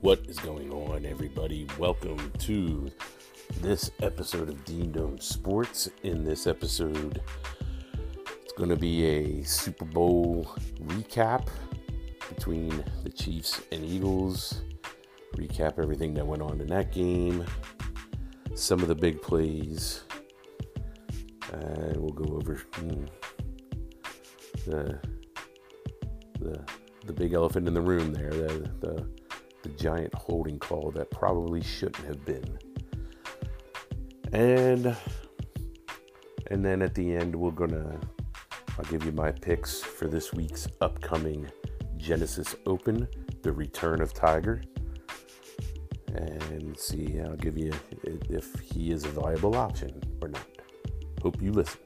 What is going on, everybody? Welcome to this episode of Dean Dome Sports. In this episode, it's going to be a Super Bowl recap between the Chiefs and Eagles. Recap everything that went on in that game, some of the big plays, and we'll go over hmm, the the the big elephant in the room there, the the, the giant holding call that probably shouldn't have been. And and then at the end we're gonna I'll give you my picks for this week's upcoming Genesis Open, the return of Tiger. And see, I'll give you if he is a viable option or not. Hope you listen.